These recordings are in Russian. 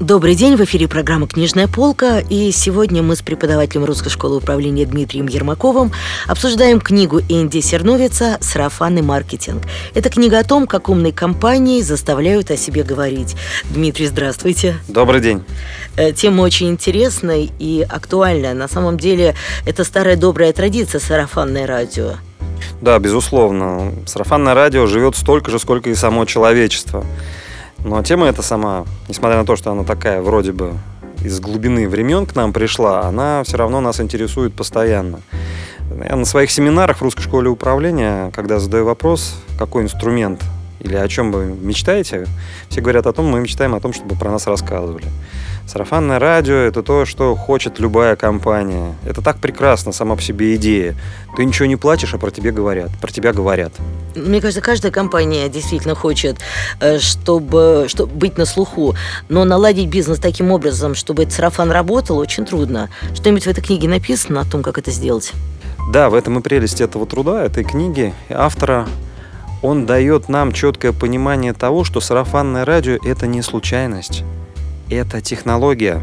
Добрый день, в эфире программа «Книжная полка», и сегодня мы с преподавателем Русской школы управления Дмитрием Ермаковым обсуждаем книгу Энди Серновица «Сарафанный маркетинг». Это книга о том, как умные компании заставляют о себе говорить. Дмитрий, здравствуйте. Добрый день. Э, тема очень интересная и актуальная. На самом деле, это старая добрая традиция сарафанное радио. Да, безусловно. Сарафанное радио живет столько же, сколько и само человечество. Но тема эта сама, несмотря на то, что она такая вроде бы из глубины времен к нам пришла, она все равно нас интересует постоянно. Я на своих семинарах в Русской школе управления, когда задаю вопрос, какой инструмент или о чем вы мечтаете, все говорят о том, мы мечтаем о том, чтобы про нас рассказывали. Сарафанное радио – это то, что хочет любая компания. Это так прекрасно, сама по себе идея. Ты ничего не платишь, а про тебя говорят. Про тебя говорят. Мне кажется, каждая компания действительно хочет, э, чтобы, чтобы быть на слуху. Но наладить бизнес таким образом, чтобы этот сарафан работал, очень трудно. Что-нибудь в этой книге написано о том, как это сделать? Да, в этом и прелесть этого труда, этой книги, автора он дает нам четкое понимание того, что сарафанное радио – это не случайность это технология.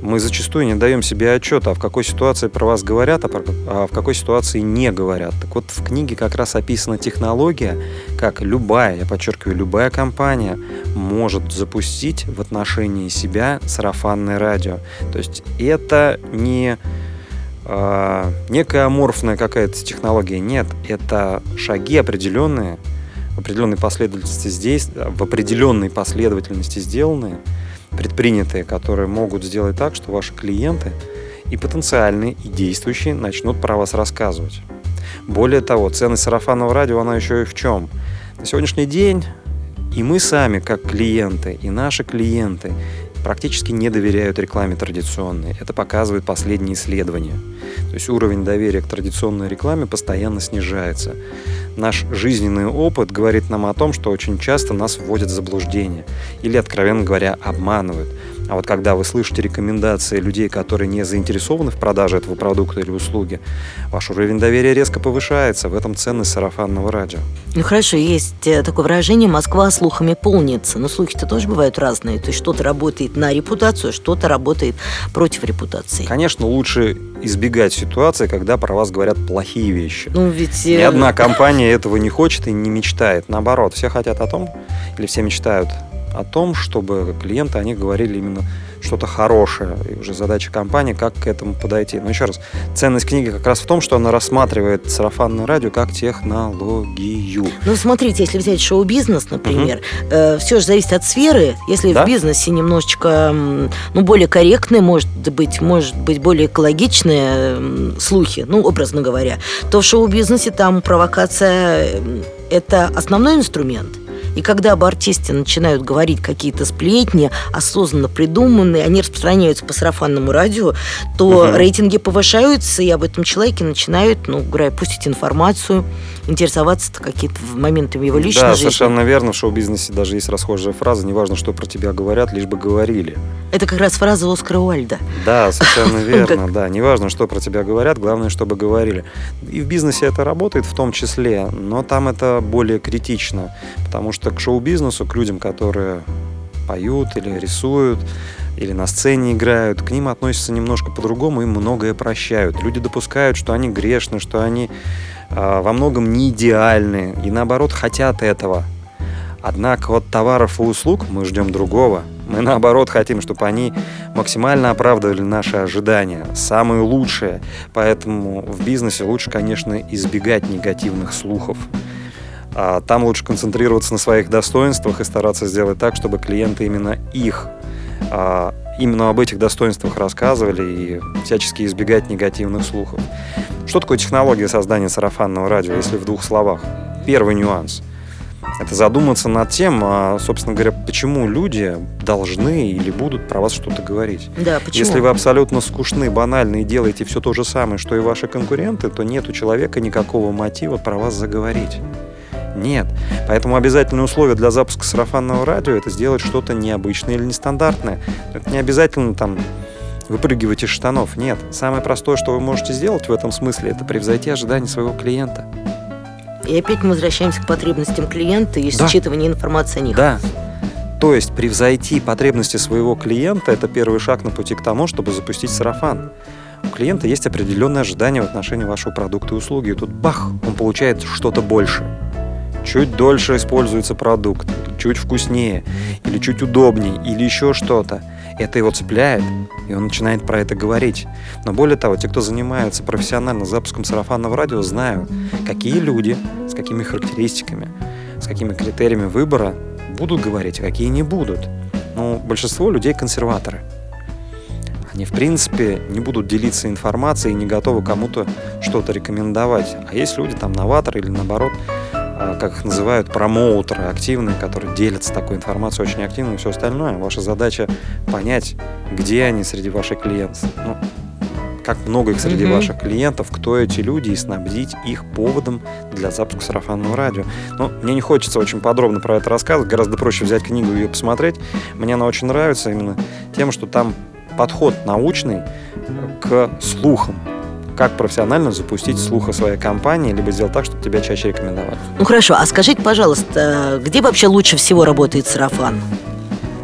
Мы зачастую не даем себе отчета, а в какой ситуации про вас говорят, а, а в какой ситуации не говорят. Так вот, в книге как раз описана технология, как любая, я подчеркиваю, любая компания может запустить в отношении себя сарафанное радио. То есть это не э, некая аморфная какая-то технология, нет, это шаги определенные, в определенной последовательности здесь, в определенной последовательности сделанные, предпринятые, которые могут сделать так, что ваши клиенты и потенциальные, и действующие начнут про вас рассказывать. Более того, ценность сарафанного радио, она еще и в чем? На сегодняшний день и мы сами, как клиенты, и наши клиенты практически не доверяют рекламе традиционной. Это показывают последние исследования. То есть уровень доверия к традиционной рекламе постоянно снижается наш жизненный опыт говорит нам о том, что очень часто нас вводят в заблуждение или, откровенно говоря, обманывают. А вот когда вы слышите рекомендации людей, которые не заинтересованы в продаже этого продукта или услуги, ваш уровень доверия резко повышается. В этом ценность сарафанного радио. Ну хорошо, есть э, такое выражение «Москва слухами полнится». Но слухи-то тоже бывают разные. То есть что-то работает на репутацию, что-то работает против репутации. Конечно, лучше избегать ситуации, когда про вас говорят плохие вещи. Ну ведь... Ни э, одна компания этого не хочет и не мечтает. Наоборот, все хотят о том, или все мечтают о том, чтобы клиенты о них говорили именно что-то хорошее. И уже задача компании, как к этому подойти. Но еще раз, ценность книги как раз в том, что она рассматривает сарафанное радио как технологию. Ну, смотрите, если взять шоу-бизнес, например, угу. э, все же зависит от сферы. Если да? в бизнесе немножечко, ну, более корректные, может быть, может быть, более экологичные слухи, ну, образно говоря, то в шоу-бизнесе там провокация – это основной инструмент – и когда об артисте начинают говорить какие-то сплетни, осознанно придуманные, они распространяются по сарафанному радио, то угу. рейтинги повышаются, и об этом человеке начинают, ну, говоря, пустить информацию, интересоваться какие-то моментами его личной да, жизни. Да, совершенно верно. В шоу-бизнесе даже есть расхожая фраза «неважно, что про тебя говорят, лишь бы говорили». Это как раз фраза Оскара Уальда. Да, совершенно верно, да. Неважно, что про тебя говорят, главное, чтобы говорили. И в бизнесе это работает в том числе, но там это более критично, потому что к шоу-бизнесу, к людям, которые поют или рисуют, или на сцене играют, к ним относятся немножко по-другому, им многое прощают. Люди допускают, что они грешны, что они э, во многом не идеальны и наоборот хотят этого. Однако от товаров и услуг мы ждем другого. Мы наоборот хотим, чтобы они максимально оправдывали наши ожидания, самые лучшие. Поэтому в бизнесе лучше, конечно, избегать негативных слухов. А там лучше концентрироваться на своих достоинствах и стараться сделать так, чтобы клиенты именно их а, именно об этих достоинствах рассказывали и всячески избегать негативных слухов. Что такое технология создания сарафанного радио, если в двух словах? Первый нюанс – это задуматься над тем, а, собственно говоря, почему люди должны или будут про вас что-то говорить. Да, почему? Если вы абсолютно скучны, банальны и делаете все то же самое, что и ваши конкуренты, то нет у человека никакого мотива про вас заговорить. Нет. Поэтому обязательное условие для запуска сарафанного радио это сделать что-то необычное или нестандартное. Это не обязательно там выпрыгивать из штанов. Нет. Самое простое, что вы можете сделать в этом смысле, это превзойти ожидания своего клиента. И опять мы возвращаемся к потребностям клиента и Да. считыванию информации о них. Да. То есть превзойти потребности своего клиента – это первый шаг на пути к тому, чтобы запустить сарафан. У клиента есть определенные ожидания в отношении вашего продукта и услуги. И тут бах, он получает что-то больше. Чуть дольше используется продукт, чуть вкуснее, или чуть удобнее, или еще что-то. Это его цепляет, и он начинает про это говорить. Но более того, те, кто занимается профессионально запуском сарафанного радио, знают, какие люди, с какими характеристиками, с какими критериями выбора будут говорить, а какие не будут. Ну, большинство людей консерваторы. Они, в принципе, не будут делиться информацией и не готовы кому-то что-то рекомендовать. А есть люди, там, новаторы или наоборот, как их называют, промоутеры активные, которые делятся такой информацией очень активно и все остальное. Ваша задача понять, где они среди ваших клиентов. Ну, как много их среди Мгм. ваших клиентов, кто эти люди, и снабдить их поводом для запуска сарафанного радио. Но мне не хочется очень подробно про это рассказывать, гораздо проще взять книгу и ее посмотреть. Мне она очень нравится именно тем, что там подход научный к слухам. Как профессионально запустить слух о своей компании, либо сделать так, чтобы тебя чаще рекомендовали. Ну хорошо, а скажите, пожалуйста, где вообще лучше всего работает сарафан?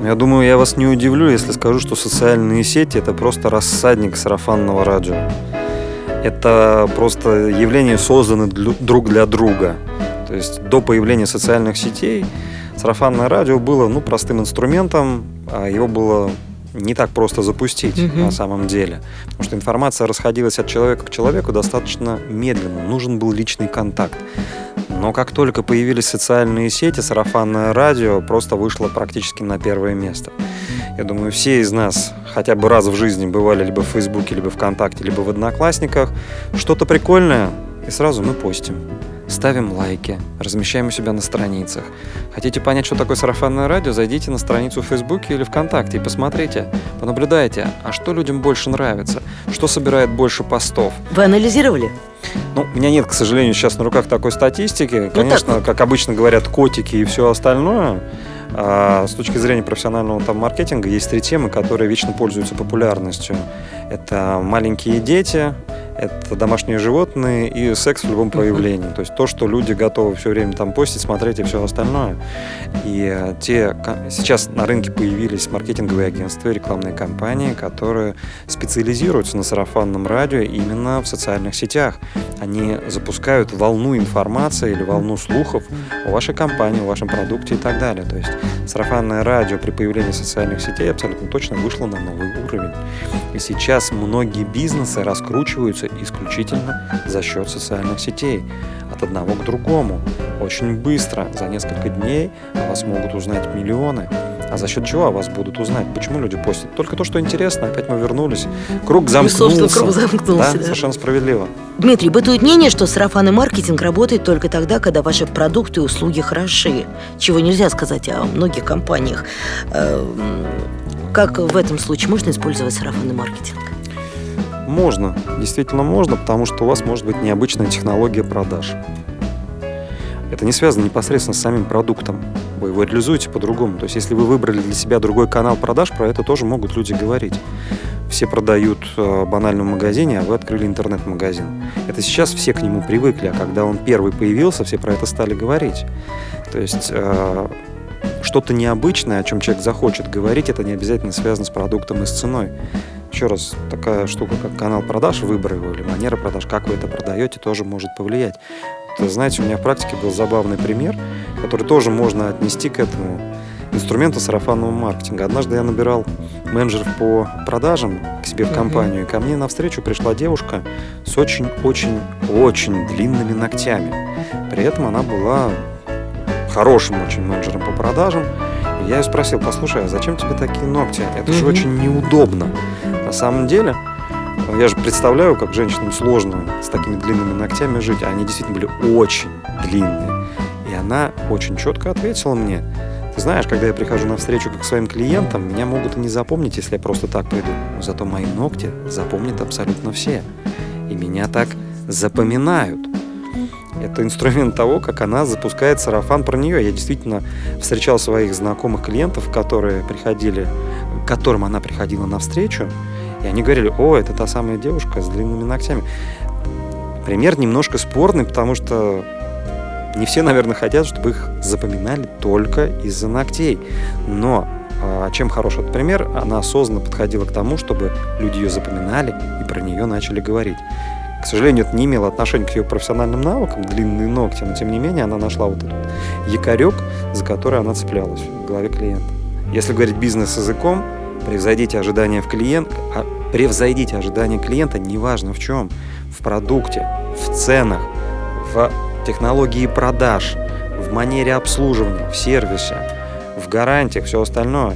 Я думаю, я вас не удивлю, если скажу, что социальные сети это просто рассадник сарафанного радио. Это просто явление созданы друг для друга. То есть до появления социальных сетей сарафанное радио было ну, простым инструментом, а его было не так просто запустить Мгм. на самом деле. Потому что информация расходилась от человека к человеку достаточно медленно. Нужен был личный контакт. Но как только появились социальные сети, сарафанное радио просто вышло практически на первое место. Я думаю, все из нас хотя бы раз в жизни бывали либо в Фейсбуке, либо ВКонтакте, либо в Одноклассниках. Что-то прикольное, и сразу мы постим. Ставим лайки, размещаем у себя на страницах. Хотите понять, что такое сарафанное радио, зайдите на страницу в Фейсбуке или ВКонтакте и посмотрите, понаблюдайте, а что людям больше нравится, что собирает больше постов. Вы анализировали? Ну, у меня нет, к сожалению, сейчас на руках такой статистики. Конечно, так. как обычно говорят, котики и все остальное. А с точки зрения профессионального там, маркетинга есть три темы, которые вечно пользуются популярностью. Это маленькие дети, это домашние животные и секс в любом проявлении. То есть то, что люди готовы все время там постить, смотреть и все остальное. И э, те, сейчас на рынке появились маркетинговые агентства и рекламные кампании, которые специализируются на сарафанном радио именно в социальных сетях. Они запускают волну информации или волну слухов о вашей компании, о вашем продукте и так далее. То есть сарафанное радио при появлении социальных сетей абсолютно точно вышло на новый уровень. И сейчас многие бизнесы раскручиваются исключительно за счет социальных сетей. От одного к другому. Очень быстро, за несколько дней о вас могут узнать миллионы. А за счет чего о вас будут узнать? Почему люди постят? Только то, что интересно. Опять мы вернулись. Круг замкнулся. собственно, круг замкнулся, Да, да. совершенно справедливо. Дмитрий, бытует мнение, что сарафанный маркетинг работает только тогда, когда ваши продукты и услуги хороши, чего нельзя сказать о многих компаниях. Как в этом случае можно использовать сарафанный маркетинг? Можно, действительно можно, потому что у вас может быть необычная технология продаж. Это не связано непосредственно с самим продуктом. Вы его реализуете по-другому. То есть, если вы выбрали для себя другой канал продаж, про это тоже могут люди говорить. Все продают э, банально в магазине, а вы открыли интернет-магазин. Это сейчас все к нему привыкли, а когда он первый появился, все про это стали говорить. То есть э, что-то необычное, о чем человек захочет говорить, это не обязательно связано с продуктом и с ценой. Еще раз, такая штука, как канал продаж, выбор его или манера продаж, как вы это продаете, тоже может повлиять. Вот, знаете, у меня в практике был забавный пример, который тоже можно отнести к этому инструменту сарафанного маркетинга. Однажды я набирал менеджеров по продажам к себе в компанию, и ко мне навстречу пришла девушка с очень-очень-очень длинными ногтями. При этом она была хорошим очень менеджером по продажам. И я ее спросил, послушай, а зачем тебе такие ногти? Это же Мгм. очень неудобно. На самом деле, я же представляю, как женщинам сложно с такими длинными ногтями жить. А они действительно были очень длинные. И она очень четко ответила мне, ты знаешь, когда я прихожу на встречу как к своим клиентам, меня могут и не запомнить, если я просто так приду. Но зато мои ногти запомнят абсолютно все. И меня так запоминают. Это инструмент того, как она запускает сарафан про нее. Я действительно встречал своих знакомых клиентов, которые приходили, к которым она приходила на встречу, и они говорили, о, это та самая девушка с длинными ногтями. Пример немножко спорный, потому что не все, наверное, хотят, чтобы их запоминали только из-за ногтей. Но а, чем хорош этот пример? Она осознанно подходила к тому, чтобы люди ее запоминали и про нее начали говорить. К сожалению, это не имело отношения к ее профессиональным навыкам, длинные ногти, но тем не менее она нашла вот этот якорек, за который она цеплялась в голове клиента. Если говорить бизнес-языком, превзойдите ожидания в клиент, а превзойдите ожидания клиента, неважно в чем, в продукте, в ценах, в технологии продаж, в манере обслуживания, в сервисе, в гарантиях, все остальное.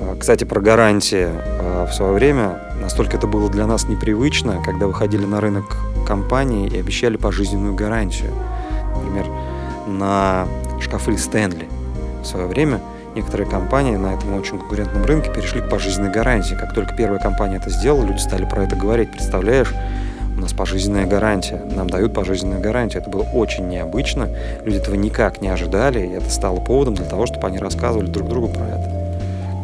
А, кстати, про гарантии а, в свое время настолько это было для нас непривычно, когда выходили на рынок компании и обещали пожизненную гарантию. Например, на шкафы Стэнли в свое время некоторые компании на этом очень конкурентном рынке перешли к пожизненной гарантии. Как только первая компания это сделала, люди стали про это говорить. Представляешь, у нас пожизненная гарантия, нам дают пожизненную гарантию. Это было очень необычно, люди этого никак не ожидали, и это стало поводом для того, чтобы они рассказывали друг другу про это.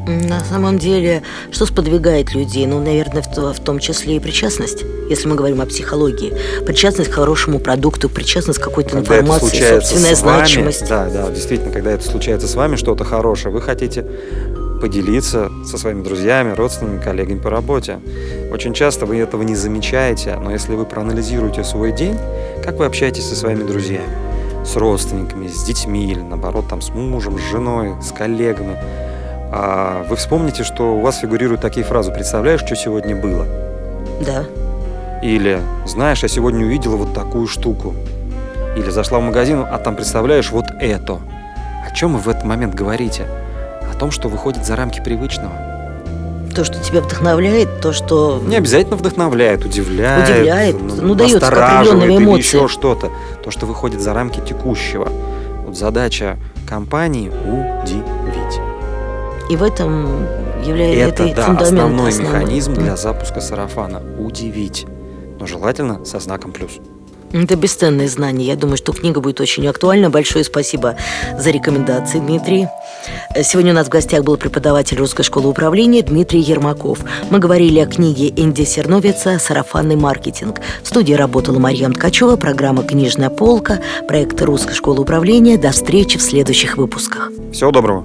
На самом деле, что сподвигает людей? Ну, наверное, в, в том числе и причастность, если мы говорим о психологии. Причастность к хорошему продукту, причастность к какой-то информации, собственная вами, значимость. Да, да, действительно, когда это случается с вами, что-то хорошее, вы хотите поделиться со своими друзьями, родственниками, коллегами по работе. Очень часто вы этого не замечаете, но если вы проанализируете свой день, как вы общаетесь со своими друзьями, с родственниками, с детьми или наоборот там с мужем, с женой, с коллегами, вы вспомните, что у вас фигурируют такие фразы «представляешь, что сегодня было?» Да. Или «знаешь, я сегодня увидела вот такую штуку». Или зашла в магазин, а там представляешь вот это. О чем вы в этот момент говорите? о том, что выходит за рамки привычного. То, что тебя вдохновляет, то, что... Не обязательно вдохновляет, удивляет. Удивляет, ну, ну дает определенные эмоции. еще что-то. То, что выходит за рамки текущего. Вот задача компании – удивить. И в этом является это, да, основной, основной механизм для запуска сарафана – удивить. Но желательно со знаком плюс. Это бесценные знания. Я думаю, что книга будет очень актуальна. Большое спасибо за рекомендации, Дмитрий. Сегодня у нас в гостях был преподаватель Русской школы управления Дмитрий Ермаков. Мы говорили о книге Энди Серновица «Сарафанный маркетинг». В студии работала Марьям Ткачева, программа «Книжная полка», проект Русской школы управления. До встречи в следующих выпусках. Всего доброго.